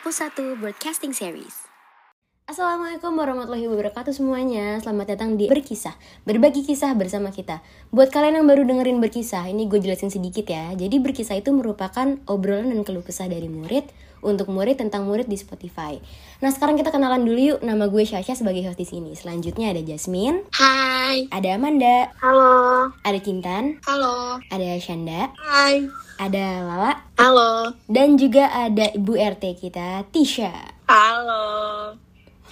Apus 1 Broadcasting Series. Assalamualaikum warahmatullahi wabarakatuh semuanya. Selamat datang di Berkisah. Berbagi kisah bersama kita. Buat kalian yang baru dengerin Berkisah Ini gue jelasin sedikit ya. Jadi Berkisah itu merupakan obrolan dan keluh kesah dari murid Untuk murid tentang murid di Spotify Nah sekarang kita kenalan dulu yuk Nama gue Syasha sebagai host di sini Selanjutnya ada Jasmine Hai. Ada Amanda Halo. Ada Kintan Halo. Ada Shanda Hai. Ada Lala Halo. Dan juga ada Ibu RT kita Tisha Halo.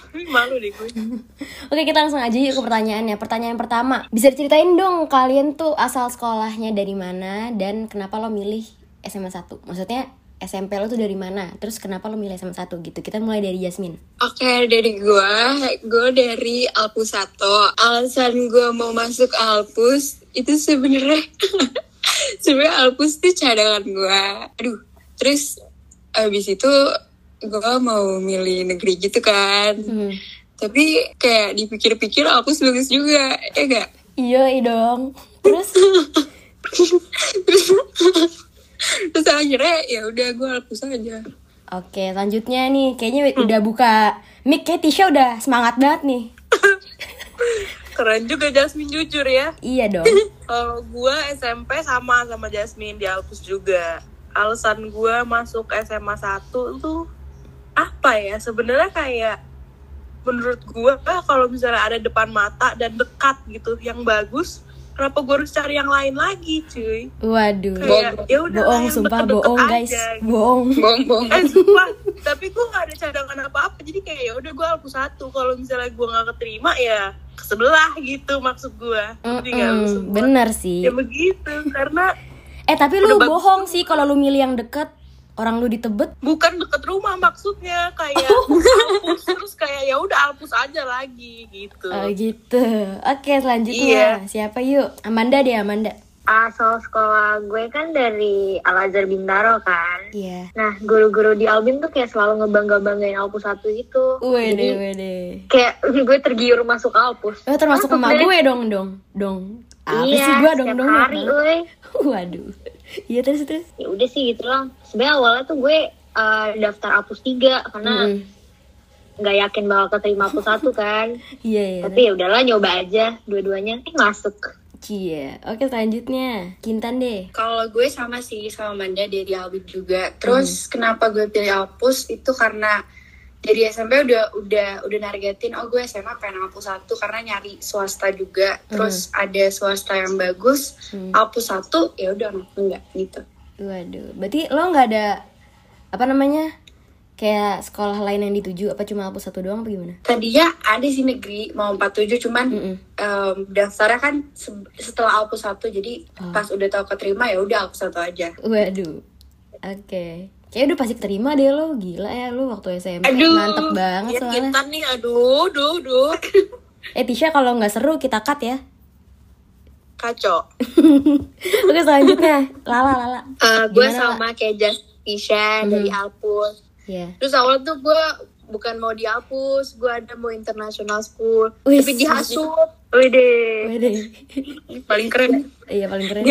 Malu deh gue. Oke kita langsung aja yuk ke pertanyaannya Pertanyaan pertama Bisa diceritain dong kalian tuh asal sekolahnya dari mana Dan kenapa lo milih SMA 1 Maksudnya SMP lo tuh dari mana Terus kenapa lo milih SMA 1 gitu Kita mulai dari Jasmine Oke, dari gue, gue dari Alpus 1. Alasan gue mau masuk Alpus itu sebenarnya sebenarnya Alpus tuh cadangan gue. Aduh, terus abis itu gue mau milih negeri gitu kan. hmm. Tapi kayak dipikir-pikir Alpus bagus juga, ya gak? Iya iya dong Terus terus terus akhirnya ya udah gue Alpus aja. Oke selanjutnya nih Kayaknya udah buka Mic kayak Tisha udah semangat banget nih Keren juga Jasmine jujur ya. Iya dong Kalau gue SMP sama sama Jasmine di Alpus juga. Alasan gue masuk SMA 1 tuh apa ya? Sebenarnya kayak menurut gue kalau misalnya ada depan mata dan dekat gitu yang bagus, kenapa gue harus cari yang lain lagi, cuy? Waduh. Kayak ya udah Bohong sumpah bohong guys. Bohong. Bong bong. Eh sumpah, tapi gue gak ada cadangan apa-apa Jadi kayak ya udah gue Alpus satu. Kalau misalnya gue gak keterima ya ke sebelah gitu maksud gue Mm-mm, semua? Bener sih. Ya begitu, karena Eh tapi lu bohong sih kalau lu milih yang deket orang lu di Tebet. bukan deket rumah maksudnya kayak Oh. Alpus terus kayak ya udah Alpus aja lagi gitu. Oh gitu. Oke selanjutnya Iya. siapa yuk? Amanda deh Amanda. asal sekolah gue kan dari Al Azhar Bintaro kan. Iya. Nah, guru-guru di Albin tuh kayak selalu ngebangga-banggain Alpus satu gitu. Wede Jadi wede. kayak gue tergiur masuk Alpus. Oh termasuk deh. gue dong dong dong. Apa iya, sih gua dong dong? hari, woi. Waduh. Iya terus terus. Ya udah sih gitu lah. Sebenarnya awalnya tuh gue eh, daftar Alpus 3 karena nggak yakin bakal keterima Alpus satu kan. Iya iya. Tapi ya udahlah nyoba aja dua-duanya. Eh masuk. Cie. Oke selanjutnya Kintan deh. Kalau gue sama sih sama Manda dari Albin juga. Terus kenapa gue pilih Alpus itu karena dari SMP udah udah udah nargetin oh gue SMA pengen Alpus satu karena nyari swasta juga. Terus ada swasta yang bagus. Hmm. Satu ya udah enggak gitu. Waduh. Berarti lo nggak ada apa namanya kayak sekolah lain yang dituju apa cuma Alpus satu doang apa gimana? Tadinya ada sih negeri mau 47 cuman Mm-mm. em, daftarnya kan se- setelah Alpus satu jadi Oh. pas udah tahu keterima ya udah Alpus satu aja. Waduh. Oke. Kayaknya udah pasti terima deh lo. Gila ya lo waktu SMP. Aduh. Mantep banget Ya soalnya. kita nih aduh, duh, duh. Eh Tisha kalau nggak seru kita cut ya. Kacau. Oke selanjutnya. Lala Lala. Eh, gue sama kayak Just Tisha dari Alpus. Ya. Terus awal tuh gue bukan mau di Alpus, gue ada mau international school, Wih, tapi dihasut. Wede. Wede. Paling keren. Iya paling keren.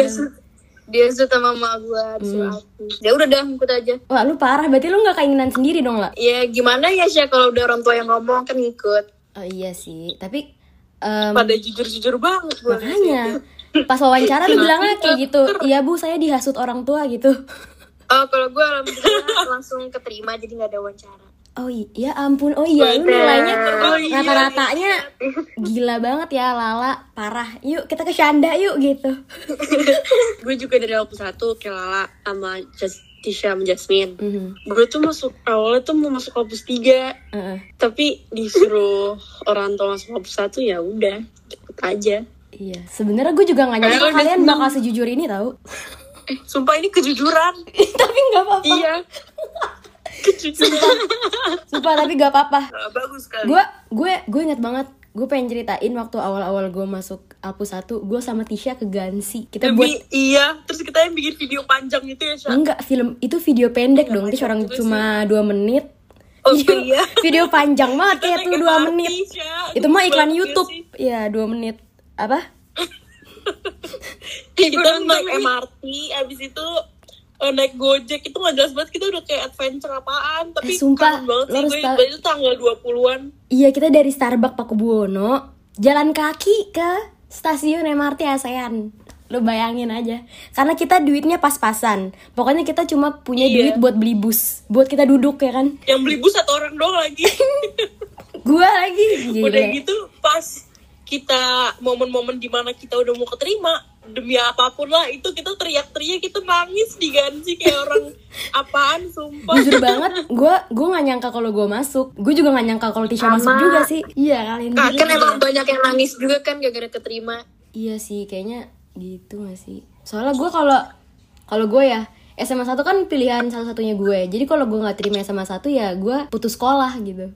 Dia sama mama gue Alpus. Ya udah dah ikut aja. Wah lu parah. Berarti lu nggak keinginan sendiri dong lah. Ya gimana ya sih kalau udah orang tua yang ngomong kan ngikut. Oh iya sih. Tapi em, Pada jujur-jujur banget gue. makanya pas wawancara lu bilangnya kayak gitu. Iya bu saya dihasut orang tua gitu. Oh kalau gue alhamdulillah langsung keterima jadi nggak ada wawancara. Oh iya ampun. Oh iya lu nilainya Oh iya, rata-ratanya gila banget ya Lala. Parah. Yuk kita ke Shanda yuk gitu. gue juga dari Alpus 1 kayak Lala sama Jas- Tisha sama Jasmine Mhm. gue tuh masuk awalnya tuh mau masuk Alpus 3 Heeh. tapi disuruh orang tua masuk Alpus 1 ya udah ikut aja Iya, sebenarnya gue juga gak nyangka kalian bakal sejujur ini tau Sumpah ini kejujuran. Tapi gak apa-apa iya Sumpah tapi gak apa-apa Nah, bagus sekali. Gue gue gue inget banget Gue pengen ceritain waktu awal-awal gue masuk Alpus 1 Gue sama Tisha ke Gansi Kita buat iya, terus kita yang bikin video panjang gitu ya, Syah. Enggak, film itu video pendek dong Terus orang cuma 2 menit Oh iya. Video panjang banget kayak tuh naik 2 MRT, menit. Itu mah iklan banget Youtube sih. Iya 2 menit Apa? Kita naik MRT, abis itu eh, naik gojek itu nggak jelas banget kita udah kayak adventure apaan tapi Eh, sumpah, kangen banget sih gue itu tanggal 20-an Iya kita dari Starbucks Pakubuwono jalan kaki ke stasiun MRT ASEAN. Lo bayangin aja. Karena kita duitnya pas-pasan. Pokoknya kita cuma punya Iya. duit buat beli bus, buat kita duduk ya kan. yang beli bus satu orang doang lagi Gua lagi udah gitu pas kita momen-momen di mana kita udah mau keterima demi apa pun lah itu kita teriak-teriak kita nangis di Ganji kayak orang apaan sumpah Jujur banget, gue gue nggak nyangka kalau gue masuk. Gue juga nggak nyangka kalau Tisha masuk juga sih. Iya kalian. Nah, juga. kan emang banyak yang nangis juga kan gara-gara keterima. Iya sih, kayaknya gitu gak sih? Soalnya gue kalau kalau gue ya SMA 1 kan pilihan salah satunya gue. Jadi kalau gue nggak terima SMA 1 ya gue putus sekolah gitu.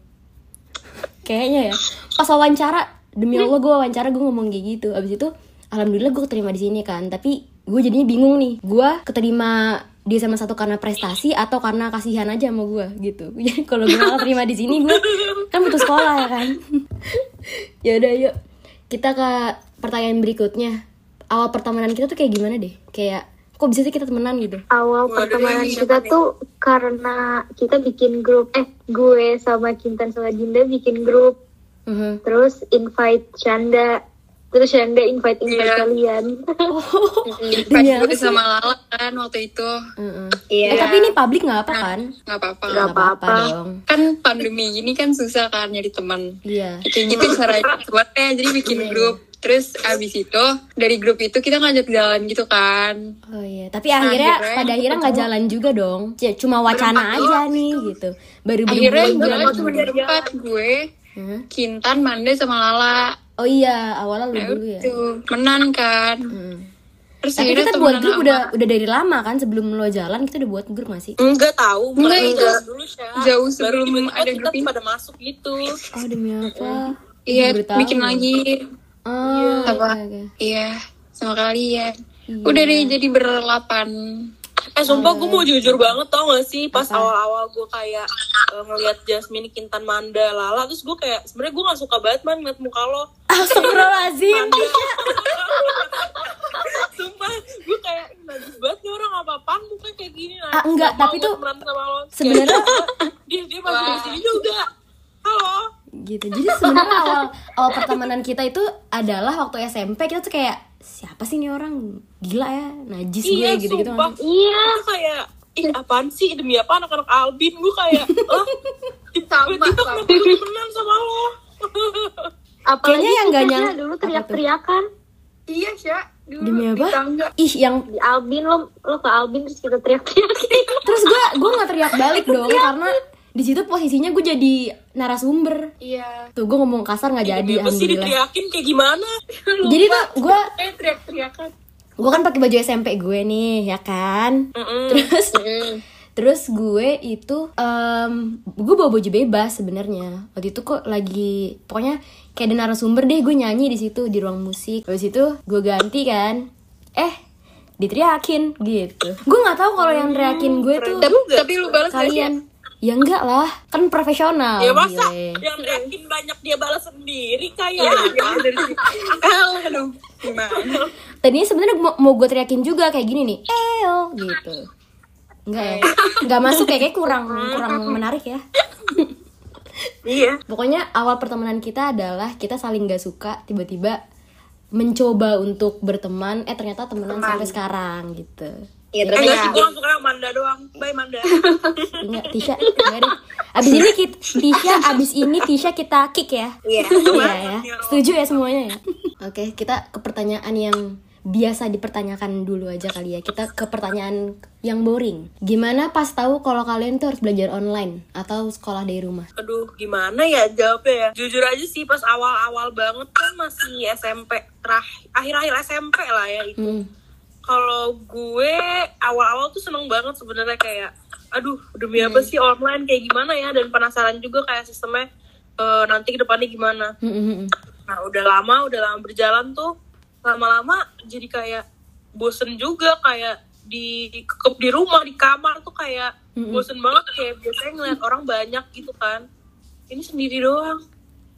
Kayaknya ya. Pas wawancara, demi Allah gue wawancara gue ngomong kayak gitu. Abis itu alhamdulillah gue keterima di sini kan. Tapi gue jadinya bingung nih. Gue keterima di SMA 1 karena prestasi atau karena kasihan aja sama gue gitu. Jadi kalau gue gak keterima di sini gue kan putus sekolah ya kan. ya udah yuk kita ke pertanyaan berikutnya awal pertemanan kita tuh kayak gimana deh kayak kok bisa sih kita temenan gitu Awal Waduh, pertemanan kita nih? tuh karena kita bikin grup, eh gue sama Kintan sama Dinda bikin grup, Mhm. terus invite Shanda, terus Shanda invite invite Iya. kalian. Pas Iya, gue sih. sama Lala kan waktu itu. Iya. Eh, tapi ini publik nggak apa kan Nggak apa-apa. Nggak Nggak apa-apa Kan pandemi gini kan susah kan nyari teman. iya Kayak gitu cara temannya jadi bikin grup. Terus abis itu dari grup itu kita ngajak jalan gitu kan. oh iya tapi akhirnya Akhirnya pada akhirnya nggak jalan juga dong C- cuma wacana aja nih gitu baru Akhirnya jalan bulan cuma berempat gue? Kintan, Manda sama Lala. Oh iya awalnya lu Nah, dulu ya itu menan kan. Mhm. Terus tapi akhirnya kita buat grup sama- udah udah dari lama kan sebelum lo jalan kita udah buat grup gak sih enggak tahu Enggak, mulai enggak. jauh dulu Syah. Jauh sebelum ada grup ini. pada masuk gitu oh demi apa Iya, bikin lagi. oh Apa? oke. Iya, sama kalian. Iya. Udah deh jadi berlapan. Eh sumpah gue mau jujur banget tau gak sih pas awal-awal gue kayak eh, ngeliat Jasmine, Kintan, Manda, Lala terus gue kayak sebenarnya gue gak suka banget man ngeliat muka lo Astagfirullahaladzim. Sumpah gue kayak "Ih, najis banget nih orang apa-apaan muka kayak gini nah, Ah, enggak, tapi tuh sama sebenarnya dia dia masuk di sini juga. Halo? Gitu jadi sebenarnya awal awal pertemanan kita itu adalah waktu SMP kita tuh kayak siapa sih ini orang? Gila ya najis iya gue gitu gitu sumpah. Iya. Kayak ih apaan sih? Demi apa anak-anak Albin? Gue kayak oh tiba-tiba kenapa gue temenan sama lo Apalagi Kayaknya yang Syah, nyang- dulu teriak-teriakan Iya, Sya. Dulu demi di apa tangga. ih yang di Albin lo lo ke Albin terus kita teriak-teriakin. terus gue gue nggak teriak balik dong karena di situ posisinya gue jadi narasumber Iya. tuh gue ngomong kasar nggak jadi Demi apa sih diteriakin kayak gimana jadi tuh gue Eh, teriak-teriakan. gue kan pakai baju SMP gue nih ya kan Mm-mm. terus terus gue itu em gue bawa baju bebas sebenarnya. Waktu itu kok lagi pokoknya kayak ada narasumber deh gue nyanyi di situ di ruang musik. Habis itu gue ganti kan eh diteriakin gitu. Gue nggak tahu kalau yang teriakin gue tuh Tapi, tapi lu balas kalian ya enggak lah kan profesional. Ya masa gile. yang teriakin banyak dia balas sendiri kayak Iya, iya, dari situ. Alah, aduh. Gimana? tadinya sebenarnya mau, mau gue teriakin juga kayak gini nih. Eo gitu enggak ya? Enggak masuk ya kayak kurang kurang menarik ya. Iya. Pokoknya awal pertemanan kita adalah kita saling gak suka tiba-tiba mencoba untuk berteman eh ternyata temenan sampai sekarang gitu. Iya, eh tapi gak sih gue langsung kenal Manda doang. Bye Manda enggak Tisha enggak deh. Abis ini kita, Tisha abis ini Tisha kita kick ya. Iya. iya ya. Setuju ya semuanya ya. Oke kita ke pertanyaan yang biasa dipertanyakan dulu aja kali ya. Kita ke pertanyaan yang boring. Gimana pas tahu kalau kalian tuh harus belajar online atau sekolah dari rumah? Aduh gimana ya jawabnya ya? Jujur aja sih pas awal-awal banget kan masih SMP terakhir akhir-akhir SMP lah ya itu. Hmm. kalau gue awal-awal tuh seneng banget sebenarnya kayak aduh demi apa sih online? Kayak gimana ya? Dan penasaran juga kayak sistemnya eh, nanti ke depannya gimana. Hmm, hmm, hmm. nah udah lama udah lama berjalan tuh lama-lama jadi kayak bosen juga kayak di kekep di rumah di kamar tuh kayak bosen banget kayak biasanya ngeliat orang banyak gitu kan ini sendiri doang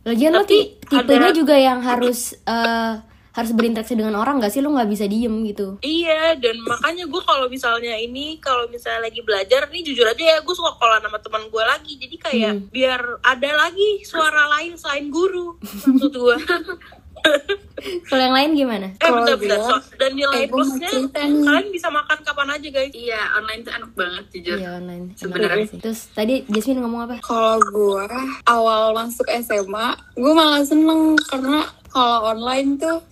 Lagian lo ti- tipenya ada- juga yang harus eh, harus berinteraksi dengan orang gak sih lo nggak bisa diem gitu Iya, dan makanya gue kalau misalnya ini, kalau misalnya lagi belajar, nih jujur aja ya, gue suka kolan sama teman gue lagi. Jadi kayak Hmm. biar ada lagi suara lain selain guru, maksud gue. kalau yang lain gimana eh, Kalau bentar-bentar. So, dan nilai eh, plusnya, kalian bisa makan kapan aja guys. Iya, online tuh enak banget jujur. iya online sih. terus tadi Jasmine ngomong apa Kalau gue awal masuk SMA, gue malah seneng karena kalau online tuh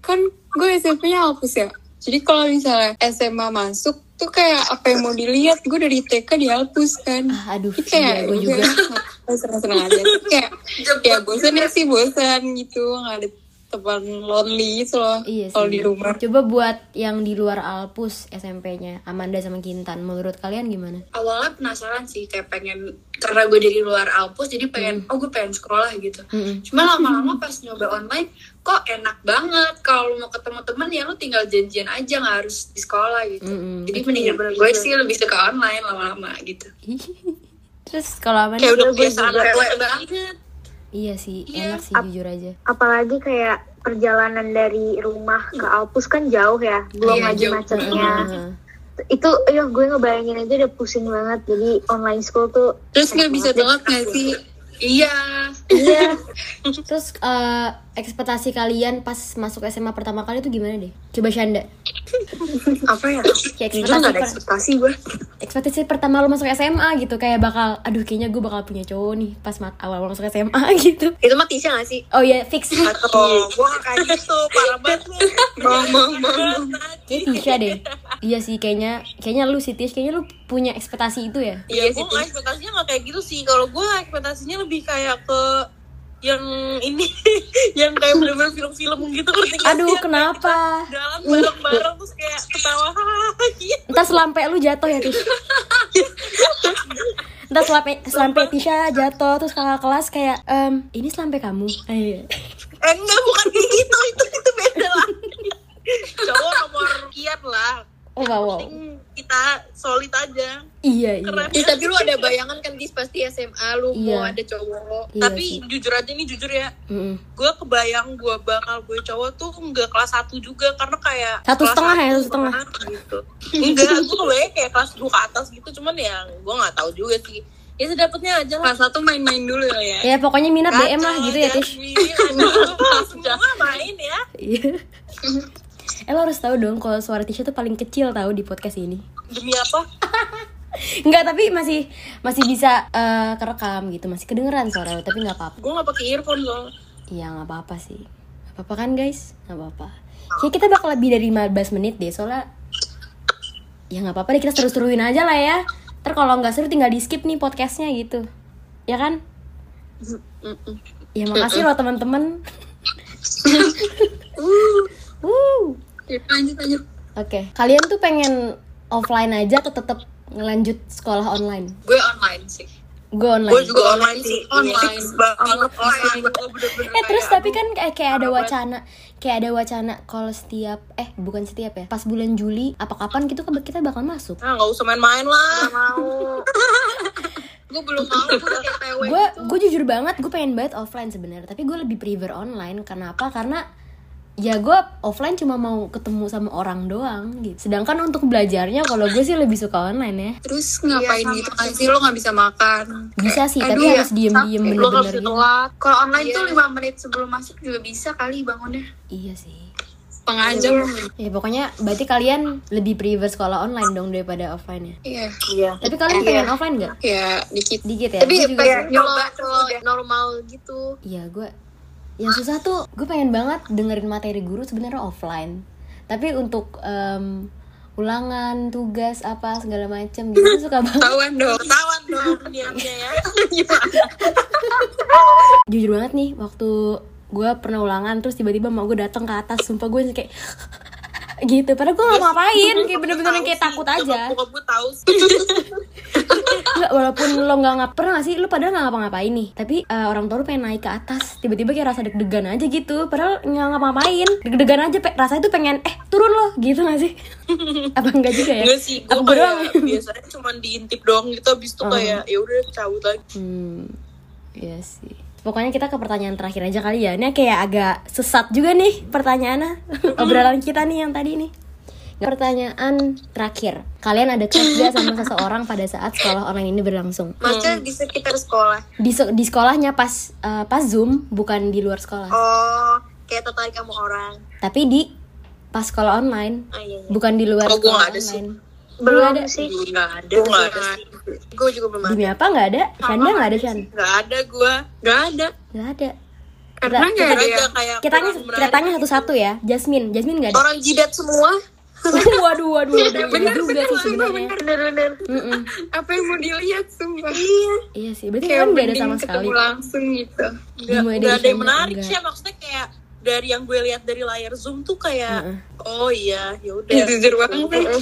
kan gue SMP-nya hapus ya. Jadi kalau misalnya SMA masuk tuh kayak apa yang mau dilihat, gue dari TK dihapus kan. ah aduh Jadi kayak iya, gue juga seneng-seneng aja. Kayak ya bosan ya sih bosan gitu, nggak ada teman lonely gitu loh. Iya kalau di rumah. Coba buat yang di luar Alpus SMP-nya Amanda sama Kintan. Menurut kalian gimana? Awalnya penasaran sih, kayak pengen karena gue dari luar Alpus, jadi pengen, oh gue pengen sekolah gitu. Mm-mm. Cuma lama-lama pas nyoba online, kok enak banget. Kalau mau ketemu temen ya lu tinggal janjian aja, nggak harus di sekolah gitu. Mm-mm. Jadi mendingan gue sih lebih suka online lama-lama gitu. Terus kalau Amanda? Kayak udah Kayak banget. Iya sih, Iya. enak sih jujur aja. apalagi kayak perjalanan dari rumah ke Alpus kan jauh ya belum Iya, lagi macetnya itu ya gue ngebayangin aja udah pusing banget jadi online school tuh Terus nggak bisa telat nggak sih? Iya. iya Terus eh, ekspektasi kalian pas masuk SMA pertama kali tuh gimana deh? Coba Shanda. Apa ya? Kayak Jujur ekspektasi, gak ada per- ekspektasi gue. ekspektasi pertama lo masuk SMA gitu kayak bakal, aduh kayaknya gue bakal punya cowok nih pas awal masuk SMA gitu. Itu mah Tisha gak sih? Oh iya fix. Atau gue gak kayak gitu, parah banget lu. Bang. Kayak Tisha deh. Iya sih kayaknya, kayaknya lu sih Tish, kayaknya lu punya ekspektasi itu ya. Iya, gue nggak ekspektasinya nggak kayak gitu sih. Kalau gue ekspektasinya lebih kayak ke yang ini, yang kayak bener-bener film-film gitu. ngerti sih? Aduh kenapa? Jalan bareng-bareng terus kayak ketawa. Iya. Entar selampe lu jatuh ya Tish. Entar selampe, selampe Tisha jatuh terus kakak kelas kayak, em, ini selampe kamu. Ayo. Eh enggak, bukan kayak gitu. Itu itu beda lagi. Cowok nomor kian lah. Oh wow, kita solid aja. Iya iya. Keren. Ya, tapi lu ada bayangan kan Tis pasti SMA lu Iya. mau ada cowok. Iya Tapi sih. jujur aja nih, jujur ya. Mm-mm. Gue kebayang gue bakal gue cowok tuh nggak kelas 1 juga karena kayak Satu setengah ya, satu satu setengah. gitu. Enggak, gue kebayang kayak kelas 2 ke atas gitu cuman ya gue nggak tahu juga sih. Ya sedapetnya aja lah. Kelas satu main-main dulu ya. Ya pokoknya minat DM lah gitu ya Tish. Jasmine, aduh, Semua main ya. Iya. eh lo harus tahu dong kalau suara Tisha tuh paling kecil tahu di podcast ini. Demi apa? Enggak tapi masih masih bisa eh, kerekam gitu, masih kedengeran suara lo tapi nggak apa-apa. Gue nggak pakai earphone loh. Iya nggak apa-apa sih. Nggak apa-apa kan guys? Nggak apa-apa. Kayak kita bakal lebih dari 15 menit deh soalnya ya nggak apa-apa deh kita terus-terusin aja lah ya. Ntar kalau nggak seru tinggal di skip nih podcastnya gitu. Ya kan? Ya makasih loh teman-teman. Ya, lanjut lanjut. Oke, kalian tuh pengen offline aja atau tetap ngelanjut sekolah online? Gue online sih. Gue online. Gue juga online sih. Online. Fix banget online. Gue bener-bener Eh terus tapi kan kayak, kayak ada wacana, kayak ada wacana kalau setiap eh bukan setiap ya, pas bulan Juli apa kapan gitu kan kita bakal masuk. Ah nggak usah main-main lah. mau Gue belum mau, gue Gue gitu. gue jujur banget gue pengen banget offline sebenarnya, tapi gue lebih prefer online. Kenapa? Karena ya gue offline cuma mau ketemu sama orang doang gitu. Sedangkan untuk belajarnya kalau gue sih lebih suka online ya. Terus ngapain gitu kan sih lo nggak bisa makan? Bisa sih, Aduh, tapi ya, harus diem-diem capek. Lo bener-bener harus gitu. telat. Kalau online tuh 5 menit sebelum masuk juga bisa kali bangunnya. Iya sih. Setengah jam. Ya pokoknya berarti kalian lebih prefer sekolah online dong daripada offline ya. Iya. iya Tapi kalian pengen offline nggak? Ya dikit. Dikit ya. Tapi sih. nyoba kalau normal gitu. Iya gue. Yang susah tuh gue pengen banget dengerin materi guru sebenarnya offline. Tapi untuk em, ulangan, tugas apa segala macem gitu suka banget. Tawan dong. Ketahuan dong niatnya ya. Jujur banget nih waktu gue pernah ulangan terus tiba-tiba mau gue datang ke atas sumpah gue kayak gitu padahal gue gak mau ngapain kayak bener-bener kayak takut aja gue tahu. Nggak, walaupun lo nggak ngap pernah gak sih? Lo padahal nggak ngapa-ngapain nih. Tapi eh, orang tua lo pengen naik ke atas. Tiba-tiba kayak rasa deg-degan aja gitu. Padahal nggak ngapa-ngapain. Deg-degan aja pe- rasanya tuh pengen eh turun lo. Gitu gak sih? Apa enggak juga ya? Enggak sih, gue kayak biasanya cuma diintip doang gitu, abis itu Oh. kayak ya udah cabut lagi. hmm iya sih. Pokoknya kita ke pertanyaan terakhir aja kali ya. Ini kayak agak sesat juga nih pertanyaannya. Obrolan kita nih yang tadi nih. Pertanyaan terakhir. Kalian ada gak sama seseorang pada saat sekolah online ini berlangsung? Maksudnya di sekitar sekolah. Di, se- di sekolahnya pas eh, pas Zoom, bukan di luar sekolah. Oh, kayak tertarik sama orang. Tapi di pas sekolah online, Ah iya iya. bukan di luar Oh, sekolah nggak ada sih. online. Belum ada. sih. Nggak ada. Gue nggak ada sih. Gue juga belum ada. Demi apa nggak ada? Canda nggak ada Chan? Nggak ada gue. Nggak ada. Nggak ada. Karena Kita, nggak kita, kayak kita tanya, kita tanya satu-satu ya. Jasmine, Jasmine nggak ada. Orang jidat semua. waduh, waduh, waduh. Iya juga sih sebenarnya. Bener-bener. Mm-mm. apa yang mau dilihat sumpah Iya sih, berarti kayak kan nggak ada sama ketemu sekali. langsung gitu nggak dari ada yang menarik sih. Maksudnya kayak dari yang gue lihat dari layar zoom tuh kayak oh iya ya udah jujur banget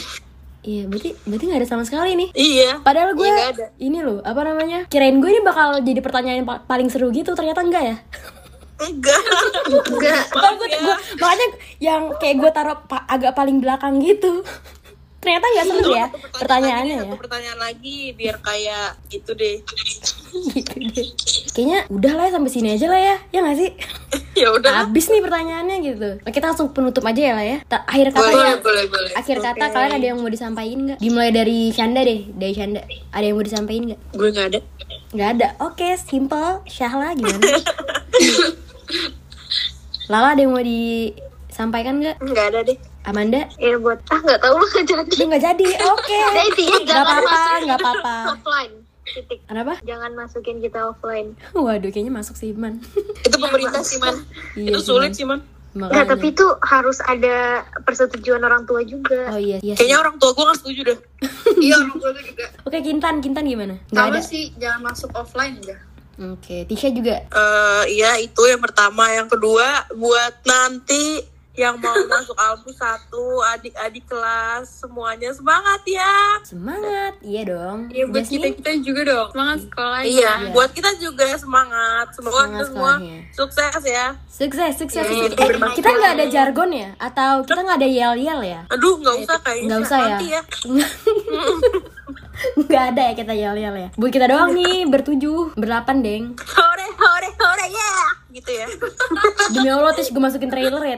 Iya, berarti berarti nggak ada sama sekali nih. iya Padahal gue Iya, nggak ada. ini loh, apa namanya? Kirain gue ini bakal jadi pertanyaan paling seru gitu, ternyata enggak ya. enggak Enggak. Gue, gue- makanya yang kayak gue taruh pa- agak paling belakang gitu. ternyata nggak seru ya pertanyaan pertanyaannya lagi, ya. pertanyaan lagi biar kayak gitu deh gitu deh. Kayaknya udah lah ya sampai sini aja lah ya, ya nggak sih? ya udah Habis nih pertanyaannya gitu. Kita langsung penutup aja ya lah ya. Ta- akhir kata boleh ya. boleh boleh Akhir kata kalian ada yang mau disampaikan nggak? Dimulai dari Shanda deh, dari Shanda. Ada yang mau disampaikan nggak? gue nggak ada Nggak ada. Oke, simple. Syahla gimana? Lala ada yang mau disampaikan nggak? nggak ada deh Amanda? Ya buat ah nggak tahu mah jadi. Itu nggak jadi. Oke. Nah, intinya Nggak jangan apa-apa, masukin nggak kita apa-apa. Offline. Titik. Kenapa? Jangan masukin kita offline. Waduh, kayaknya masuk sih, Man. itu pemerintah sih man Iya itu sulit sih man Nggak, tapi itu harus ada persetujuan orang tua juga. Oh iya, iya. kayaknya orang tua gue nggak setuju deh iya orang tua gue juga Oke, Kintan, Kintan gimana? Nggak sama ada. sih jangan masuk offline aja Oke, Tisha juga. Eh, iya itu yang pertama yang kedua buat nanti yang mau masuk Alpus satu adik-adik kelas semuanya semangat ya Semangat, iya dong. iya buat kita Jasmine? kita juga dong semangat sekolah iya Iya. buat kita juga semangat semoga Semangat semua sekolahnya. sukses ya Sukses, sukses. Iya, sukses. Eh, kita nggak ada jargon ya? Atau kita nggak ada yel-yel ya? aduh nggak usah kayaknya Nggak usah ya? ya Nggak ada ya kita yel-yel ya? Buat kita doang nih, bertujuh, berdelapan, deng. hore hore hore ya gitu ya Demi Allah, Tish, gue masukin trailer ya,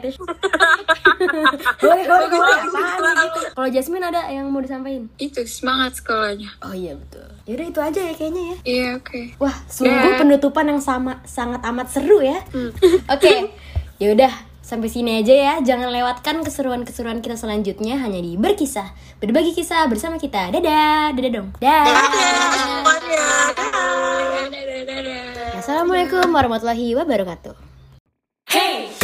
hore, apaan nih gitu? Kalau Jasmine ada yang mau disampaikan? itu semangat sekolahnya Oh iya, betul. Yaudah itu aja ya kayaknya ya. iya oke Wah, sungguh Ya. penutupan yang sama sangat amat seru ya. Oke, yaudah sampai sini aja ya. Jangan lewatkan keseruan-keseruan kita selanjutnya hanya di berkisah, berbagi kisah bersama kita. Dadah, dadah dong. Dadah. semuanya Assalamualaikum warahmatullahi wabarakatuh. Hey!